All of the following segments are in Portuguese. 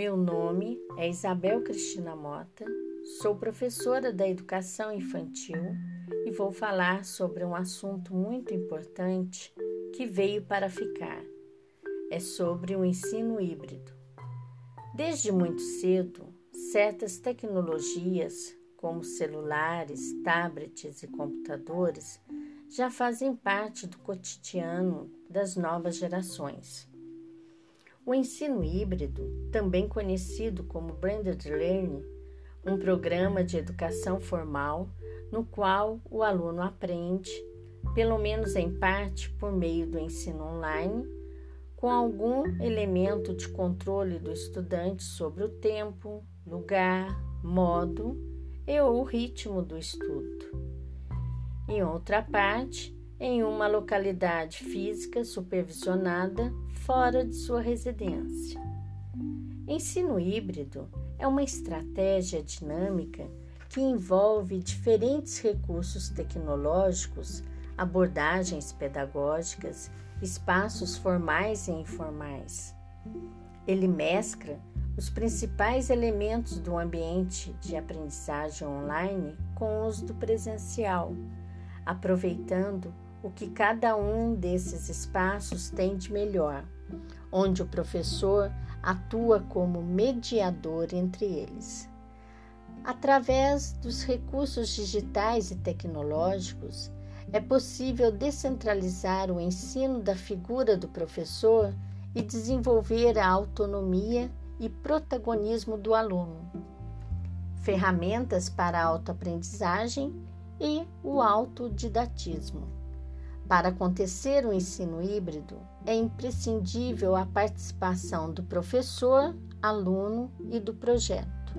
Meu nome é Isabel Cristina Mota, sou professora da educação infantil e vou falar sobre um assunto muito importante que veio para ficar. É sobre o ensino híbrido. Desde muito cedo, certas tecnologias, como celulares, tablets e computadores, já fazem parte do cotidiano das novas gerações. O ensino híbrido, também conhecido como Blended Learning, um programa de educação formal no qual o aluno aprende, pelo menos em parte por meio do ensino online, com algum elemento de controle do estudante sobre o tempo, lugar, modo e ou ritmo do estudo. Em outra parte, em uma localidade física supervisionada fora de sua residência. Ensino híbrido é uma estratégia dinâmica que envolve diferentes recursos tecnológicos, abordagens pedagógicas, espaços formais e informais. Ele mescla os principais elementos do ambiente de aprendizagem online com os do presencial, aproveitando o que cada um desses espaços tem de melhor, onde o professor atua como mediador entre eles. Através dos recursos digitais e tecnológicos, é possível descentralizar o ensino da figura do professor e desenvolver a autonomia e protagonismo do aluno. Ferramentas para a autoaprendizagem e o autodidatismo. Para acontecer o ensino híbrido, é imprescindível a participação do professor, aluno e do projeto.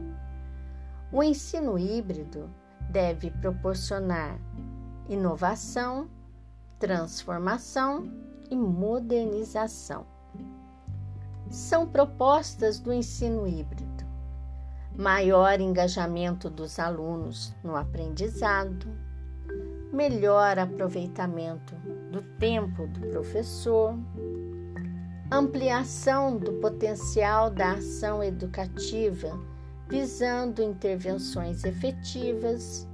O ensino híbrido deve proporcionar inovação, transformação e modernização. São propostas do ensino híbrido: maior engajamento dos alunos no aprendizado, melhor aproveitamento do tempo do professor, ampliação do potencial da ação educativa visando intervenções efetivas,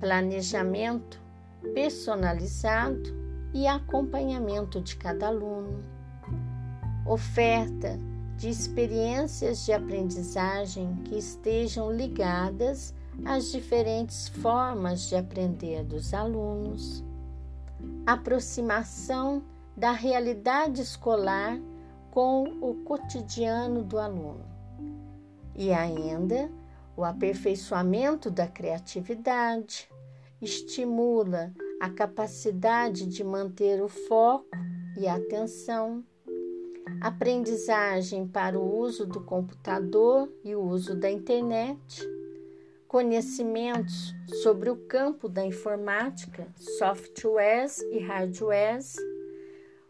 planejamento personalizado e acompanhamento de cada aluno, oferta de experiências de aprendizagem que estejam ligadas as diferentes formas de aprender dos alunos, aproximação da realidade escolar com o cotidiano do aluno e ainda o aperfeiçoamento da criatividade, estimula a capacidade de manter o foco e a atenção, aprendizagem para o uso do computador e o uso da internet conhecimentos sobre o campo da informática, softwares e hardwares,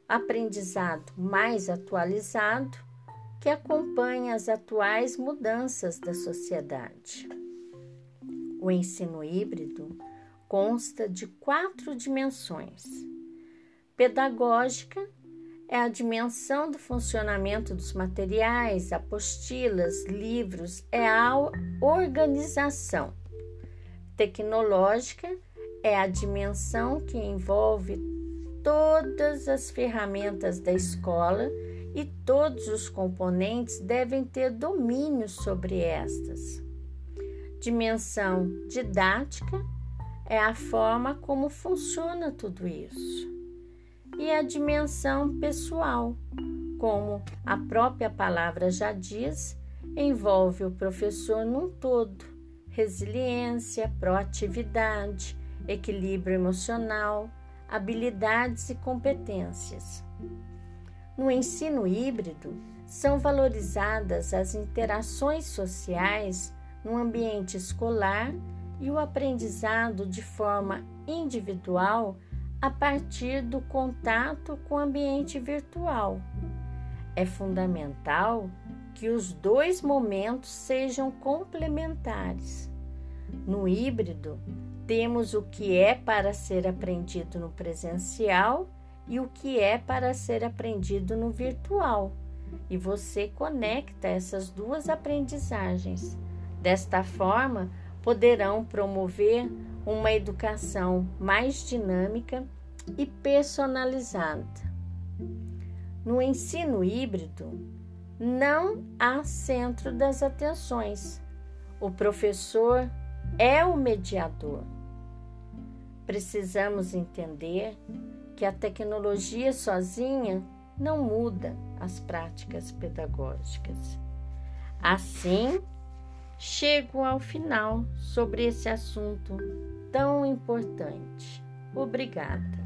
aprendizado mais atualizado que acompanha as atuais mudanças da sociedade. O ensino híbrido consta de quatro dimensões: pedagógica, é a dimensão do funcionamento dos materiais, apostilas, livros, é a organização. Tecnológica é a dimensão que envolve todas as ferramentas da escola e todos os componentes devem ter domínio sobre estas. Dimensão didática é a forma como funciona tudo isso e a dimensão pessoal, como a própria palavra já diz, envolve o professor num todo, resiliência, proatividade, equilíbrio emocional, habilidades e competências. No ensino híbrido, são valorizadas as interações sociais no ambiente escolar e o aprendizado de forma individual a partir do contato com o ambiente virtual. É fundamental que os dois momentos sejam complementares. No híbrido, temos o que é para ser aprendido no presencial e o que é para ser aprendido no virtual, e você conecta essas duas aprendizagens. Desta forma, poderão promover uma educação mais dinâmica e personalizada. No ensino híbrido, não há centro das atenções. O professor é o mediador. Precisamos entender que a tecnologia sozinha não muda as práticas pedagógicas. Assim, chego ao final sobre esse assunto tão importante. Obrigada.